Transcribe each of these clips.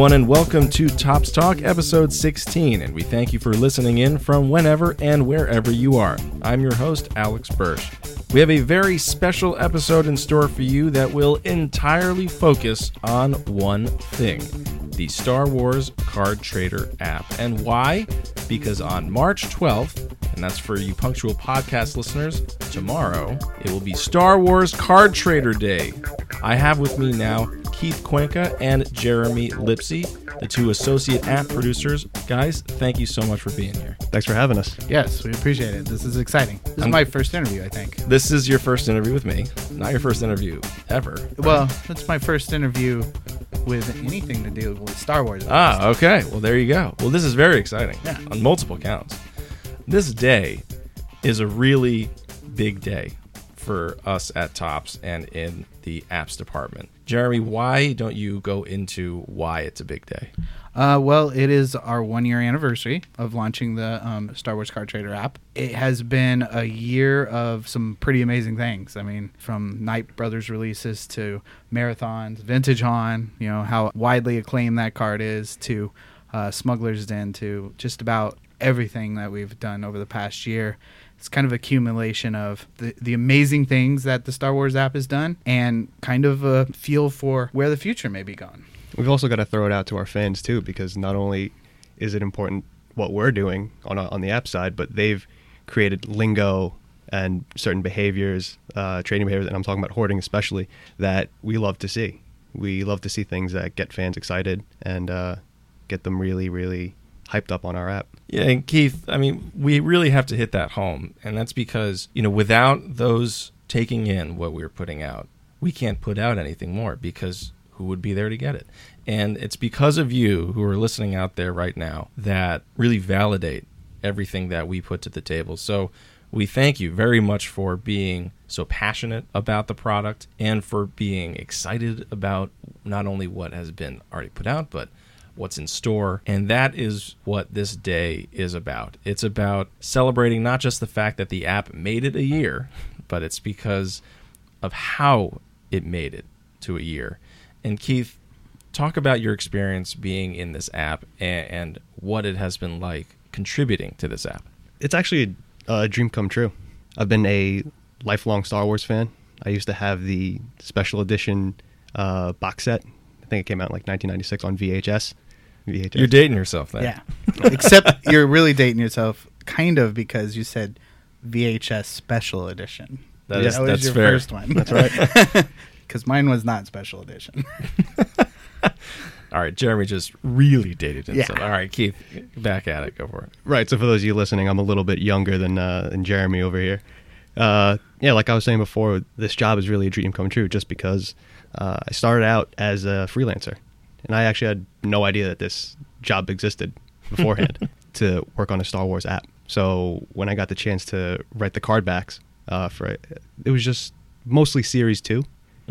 everyone, and welcome to Topps Talk, episode 16. And we thank you for listening in from whenever and wherever you are. I'm your host, Alex Birch. We have a very special episode in store for you that will entirely focus on one thing the Star Wars Card Trader app. And why? Because on March 12th, and that's for you punctual podcast listeners, tomorrow, it will be Star Wars Card Trader Day. I have with me now Keith Cuenca and Jeremy Lipsy, the two associate app producers. Guys, thank you so much for being here. Thanks for having us. Yes, we appreciate it. This is exciting. This is I'm- my first interview, I think. This is your first interview with me, not your first interview ever. Well, that's my first interview with anything to do with Star Wars. at Ah, okay. Well, there you go. Well, this is very exciting Yeah. on multiple counts. This day is a really big day for us at Topps and in the apps department. Jeremy, why don't you go into why it's a big day? Uh, well, it is our one year anniversary of launching the um, Star Wars Card Trader app. It has been a year of some pretty amazing things. I mean, from Knight Brothers releases to marathons, Vintage Han, you know, how widely acclaimed that card is, to uh, Smuggler's Den, to just about everything that we've done over the past year. It's kind of accumulation of the, the amazing things that the Star Wars app has done and kind of a feel for where the future may be going. We've also got to throw it out to our fans too, because not only is it important what we're doing on on the app side, but they've created lingo and certain behaviors, uh, trading behaviors, and I'm talking about hoarding especially, that we love to see. We love to see things that get fans excited and uh, get them really, really hyped up on our app. Yeah, and Keith, I mean, we really have to hit that home. And that's because, you know, without those taking in what we're putting out, we can't put out anything more because who would be there to get it? And it's because of you who are listening out there right now that really validate everything that we put to the table. So we thank you very much for being so passionate about the product and for being excited about not only what has been already put out, but what's in store. And that is what this day is about. It's about celebrating not just the fact that the app made it a year, but it's because of how it made it to a year. And Keith, talk about your experience being in this app and, and what it has been like contributing to this app. It's actually a, a dream come true. I've been a lifelong Star Wars fan. I used to have the special edition uh, box set. I think it came out in like 1996 on VHS. VHS. You're dating yourself then. Yeah. Except you're really dating yourself, kind of, because you said VHS Special Edition. That is- was that's your fair. first one. That's right. Because mine was not Special Edition. All right, Jeremy just really dated himself. Yeah. All right, Keith, back at it. Go for it. Right. So for those of you listening, I'm a little bit younger than uh, than Jeremy over here. Uh, yeah, like I was saying before, this job is really a dream come true. Just because uh, I started out as a freelancer, and I actually had no idea that this job existed beforehand to work on a Star Wars app. So when I got the chance to write the card backs uh, for it, it was just mostly Series 2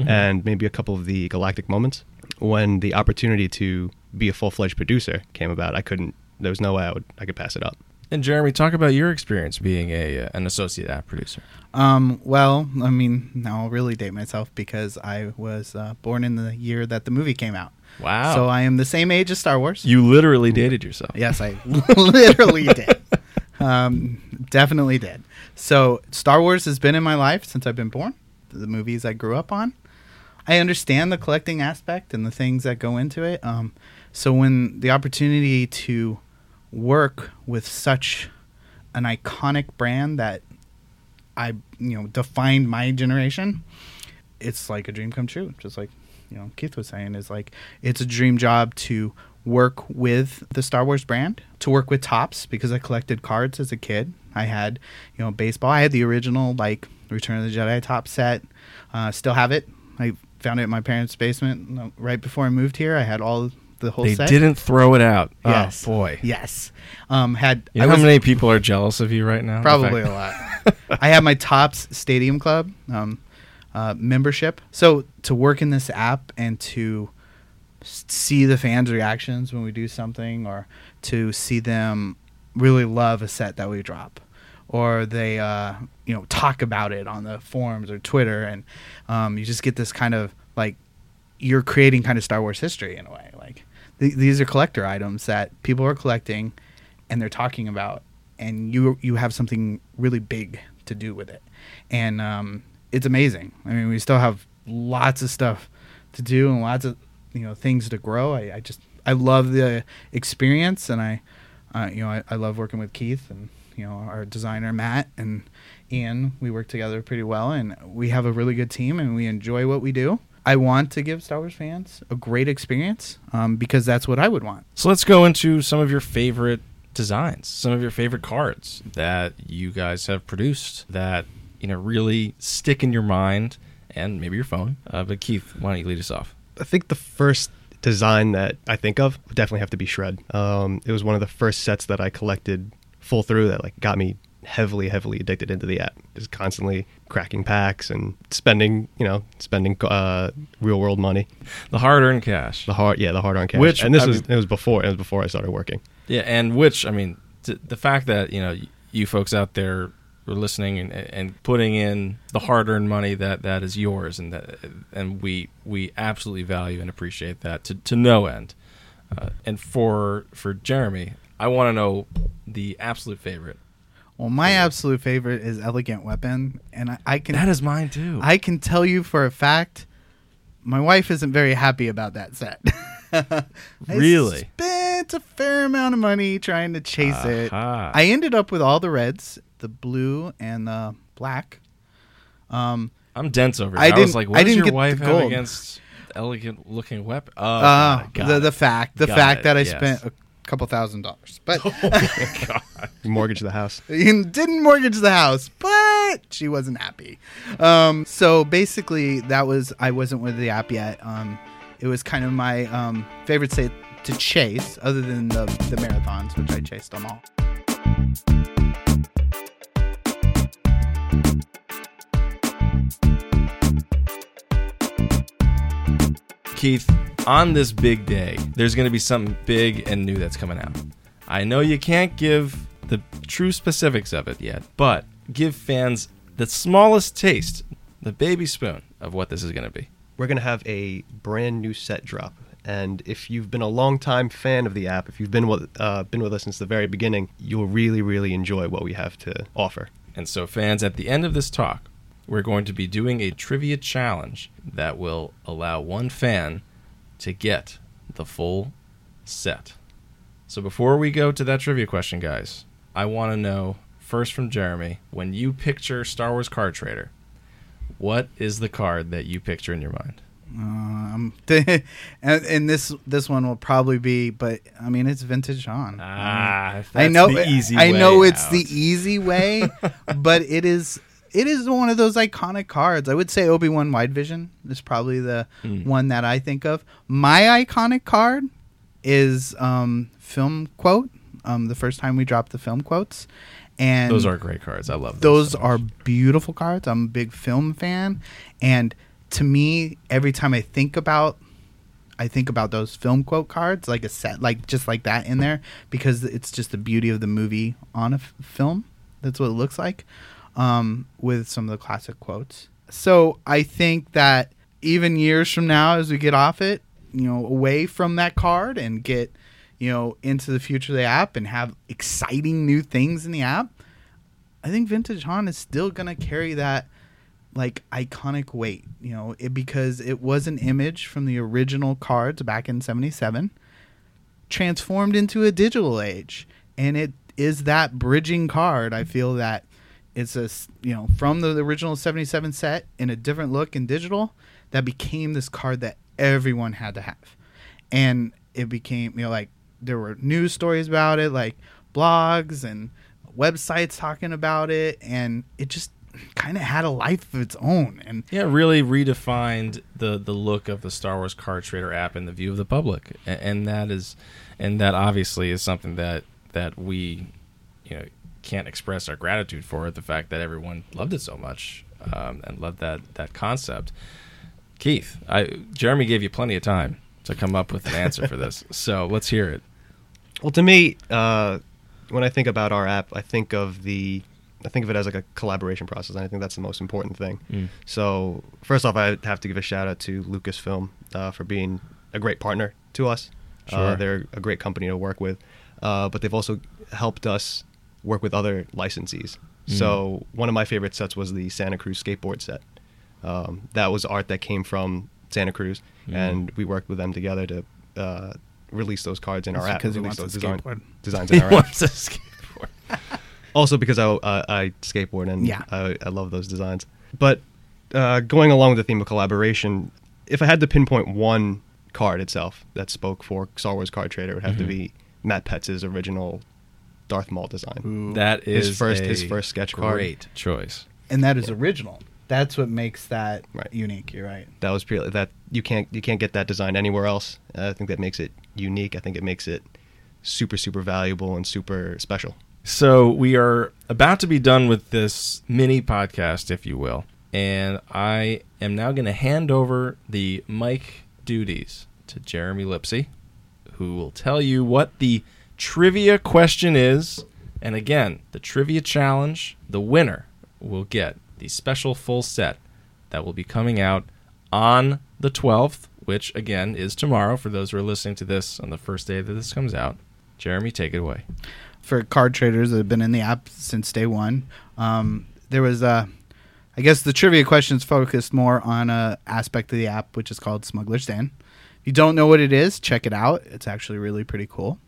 and maybe a couple of the Galactic moments. When the opportunity to be a full fledged producer came about, I couldn't. There was no way I would I could pass it up. And Jeremy, talk about your experience being a uh, an associate app producer. Um, well, I mean, now I'll really date myself because I was uh, born in the year that the movie came out. Wow. So I am the same age as Star Wars. you literally dated yourself. Yes, I literally did. Um, definitely did. So Star Wars has been in my life since I've been born. The movies I grew up on. I understand the collecting aspect and the things that go into it. Um, so when the opportunity to work with such an iconic brand that I, you know, defined my generation, it's like a dream come true. Just like you know Keith was saying, is like it's a dream job to work with the Star Wars brand, to work with Topps because I collected cards as a kid. I had you know baseball. I had the original like Return of the Jedi Topps set. Uh, still have it. I found it in my parents' basement right before I moved here. I had all the whole They set. didn't throw it out. Yes. Oh boy. Yes. Um, had You know I how was- many people are jealous of you right now? Probably a lot. I have my Topps Stadium Club um, uh, membership. So to work in this app and to see the fans' reactions when we do something, or to see them really love a set that we drop, or they uh, you know talk about it on the forums or Twitter, and um, you just get this kind of like you're creating kind of Star Wars history in a way. Like th- these are collector items that people are collecting, and they're talking about, and you you have something really big to do with it, and um, it's amazing. I mean, we still have lots of stuff to do and lots of you know things to grow. I, I just I love the experience, and I uh, you know I, I love working with Keith and you know our designer Matt and Ian. We work together pretty well, and we have a really good team, and we enjoy what we do. I want to give Star Wars fans a great experience um, because that's what I would want. So let's go into some of your favorite designs, some of your favorite cards that you guys have produced that you know really stick in your mind and maybe your phone. Uh, but Keith, why don't you lead us off? I think the first design that I think of would definitely have to be Shred. Um, it was one of the first sets that I collected full through that like got me heavily, heavily addicted into the app. Just constantly cracking packs and spending, you know, spending uh, real world money. The hard-earned cash. The hard, yeah, the hard earned cash. Which, and this I was mean- it was before it was before I started working. Yeah, and which I mean, t- the fact that you know you folks out there are listening and, and putting in the hard-earned money that that is yours, and that and we we absolutely value and appreciate that to to no end. Uh, and for for Jeremy, I want to know the absolute favorite. Well, my absolute favorite is Elegant Weapon, and I, I can That is mine too. I can tell you for a fact, my wife isn't very happy about that set. I Really? spent a fair amount of money trying to chase it. I ended up with all the reds, the blue and the black. Um, I'm dense over here. I I, was like, I what does didn't your wife have against elegant looking weapon? Oh, uh, got it, got the the fact, the Got fact it, that I yes. spent a couple thousand dollars, but Mortgage the house. didn't mortgage the house, but she wasn't happy. Um, so basically, that was I wasn't with the app yet. Um, it was kind of my um, favorite state to chase, other than the the marathons, which I chased them all. Keith, on this big day, there's going to be something big and new that's coming out. I know you can't give the true specifics of it yet, but give fans the smallest taste, the baby spoon of what this is going to be. We're gonna have a brand new set drop, and if you've been a long-time fan of the app, if you've been with uh, been with us since the very beginning, you'll really, really enjoy what we have to offer. And so, fans, at the end of this talk, we're going to be doing a trivia challenge that will allow one fan to get the full set. So, before we go to that trivia question, guys, I want to know first from Jeremy when you picture Star Wars Card Trader, what is the card that you picture in your mind? Um, and, and this this one will probably be, but I mean it's vintage Han. Ah, I know. the easy I know way it's out. the easy way, but it is. It is one of those iconic cards. I would say Obi Wan Wide Vision is probably the Mm. one that I think of. My iconic card is um, film quote. Um, the first time we dropped the film quotes, and Those are great cards. I love those those. so are beautiful cards. I'm a big film fan, and to me, every time I think about, I think about those film quote cards, like a set, like just like that in there, because it's just the beauty of the movie on a f- film. That's what it looks like, um, with some of the classic quotes. So I think that even years from now, as we get off it, you know, away from that card and get, you know, into the future of the app and have exciting new things in the app, I think Vintage Han is still gonna carry that like iconic weight, you know, it, because it was an image from the original cards back in '77, transformed into a digital age, and it is that bridging card. I feel that it's a you know from the original '77 set in a different look in digital that became this card that everyone had to have, and it became you know like there were news stories about it, like blogs and websites talking about it, and it just kind of had a life of its own. And Yeah, really redefined the the look of the Star Wars Card Trader app in the view of the public, and, and that is, and that obviously is something that that we, you know, can't express our gratitude for. It. The fact that everyone loved it so much um, and loved that that concept. Keith, I Jeremy gave you plenty of time to come up with an answer for this, so let's hear it. Well, to me, uh, when I think about our app, I think of the I think of it as like a collaboration process, and I think that's the most important thing. Mm. So, first off, I have to give a shout out to Lucasfilm uh, for being a great partner to us. Uh, they're a great company to work with, uh, but they've also helped us work with other licensees. Mm. So one of my favorite sets was the Santa Cruz skateboard set. Um, that was art that came from Santa Cruz, Mm. and we worked with them together to uh, release those cards in our app. because he wants a those design- skateboard. designs He in our app. wants a skateboard. Also because I uh, I skateboard and Yeah. I, I love those designs. But uh, going along with the theme of collaboration, if I had to pinpoint one card itself that spoke for Star Wars Card Trader, it would have to Mhm. be Matt Petz's original Darth Maul design. Ooh. That is His first- a his first sketch card. Great choice. and that is original. That's what makes that Right. unique. You're right. That was pretty, that you can't you can't get that design anywhere else. Uh, I think that makes it unique. I think it makes it super super valuable and super special. So we are about to be done with this mini podcast, if you will, and I am now going to hand over the mic duties to Jeremy Lipsy, who will tell you what the trivia question is. And again, the trivia challenge, the winner will get the special full set that will be coming out on the 12th, which again is tomorrow for those who are listening to this on the first day that this comes out. Jeremy, take it away. for card traders that have been in the app since day one. Um, there was, uh, I guess, the trivia questions focused more on a aspect of the app which is called Smuggler's Den. If you don't know what it is, check it out. It's actually really pretty cool.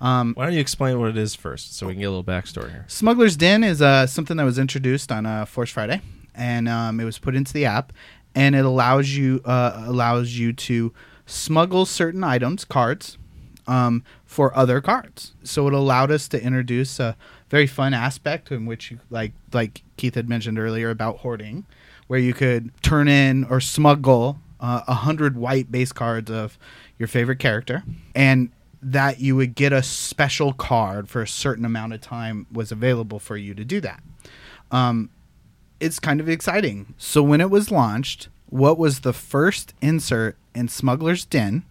Um, Why don't you explain what it is first, so we can get a little backstory here? Smuggler's Den is uh, something that was introduced on uh, Force Friday, and um, it was put into the app, and it allows you uh, allows you to smuggle certain items, cards, um, for other cards. So it allowed us to introduce a very fun aspect in which, you, like like Keith had mentioned earlier about hoarding, where you could turn in or smuggle uh, a hundred white base cards of your favorite character, and that you would get a special card for a certain amount of time was available for you to do that. Um, it's kind of exciting. So when it was launched, what was the first insert in Smuggler's Den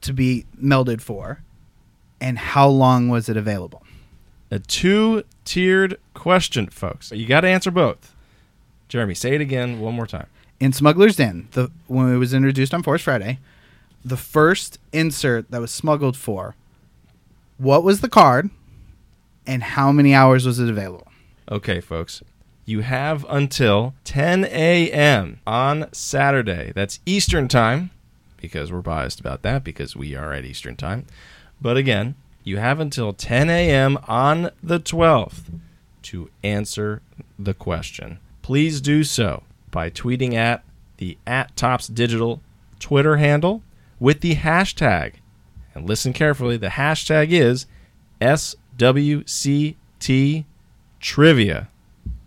to be melded for, and how long was it available? A two tiered question, folks. You got to answer both. Jeremy, say it again one more time. In Smuggler's Den, the when it was introduced on Force Friday, the first insert that was smuggled for, what was the card, and how many hours was it available? Okay, folks. You have until 10 a.m. on Saturday. That's Eastern Time, because we're biased about that, because we are at Eastern Time. But again, you have until 10 a.m. on the 12th to answer the question. Please do so by tweeting at the at Topps Digital Twitter handle with the hashtag. And listen carefully, the hashtag is SWCT Trivia.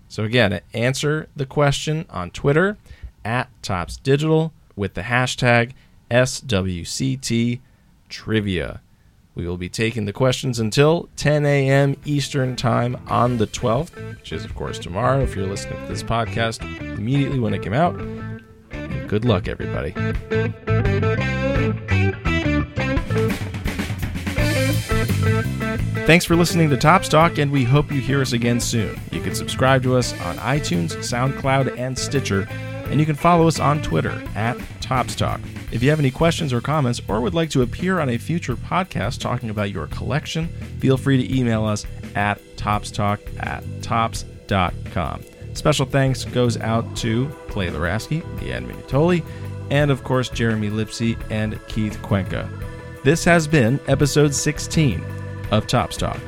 So again, answer the question on Twitter at Topps Digital with the hashtag SWCT Trivia. We will be taking the questions until 10 a.m. Eastern Time on the 12th, which is, of course, tomorrow if you're listening to this podcast immediately when it came out. And good luck, everybody. Thanks for listening to Topps Talk, and we hope you hear us again soon. You can subscribe to us on iTunes, SoundCloud, and Stitcher, and you can follow us on Twitter at ToppsTalk. If you have any questions or comments, or would like to appear on a future podcast talking about your collection, feel free to email us at toppstalk at topps.com. Special thanks goes out to Clay Laraski, Deanne Minutoli, and of course Jeremy Lipsy and Keith Cuenca. This has been episode 16 of Topps Talk.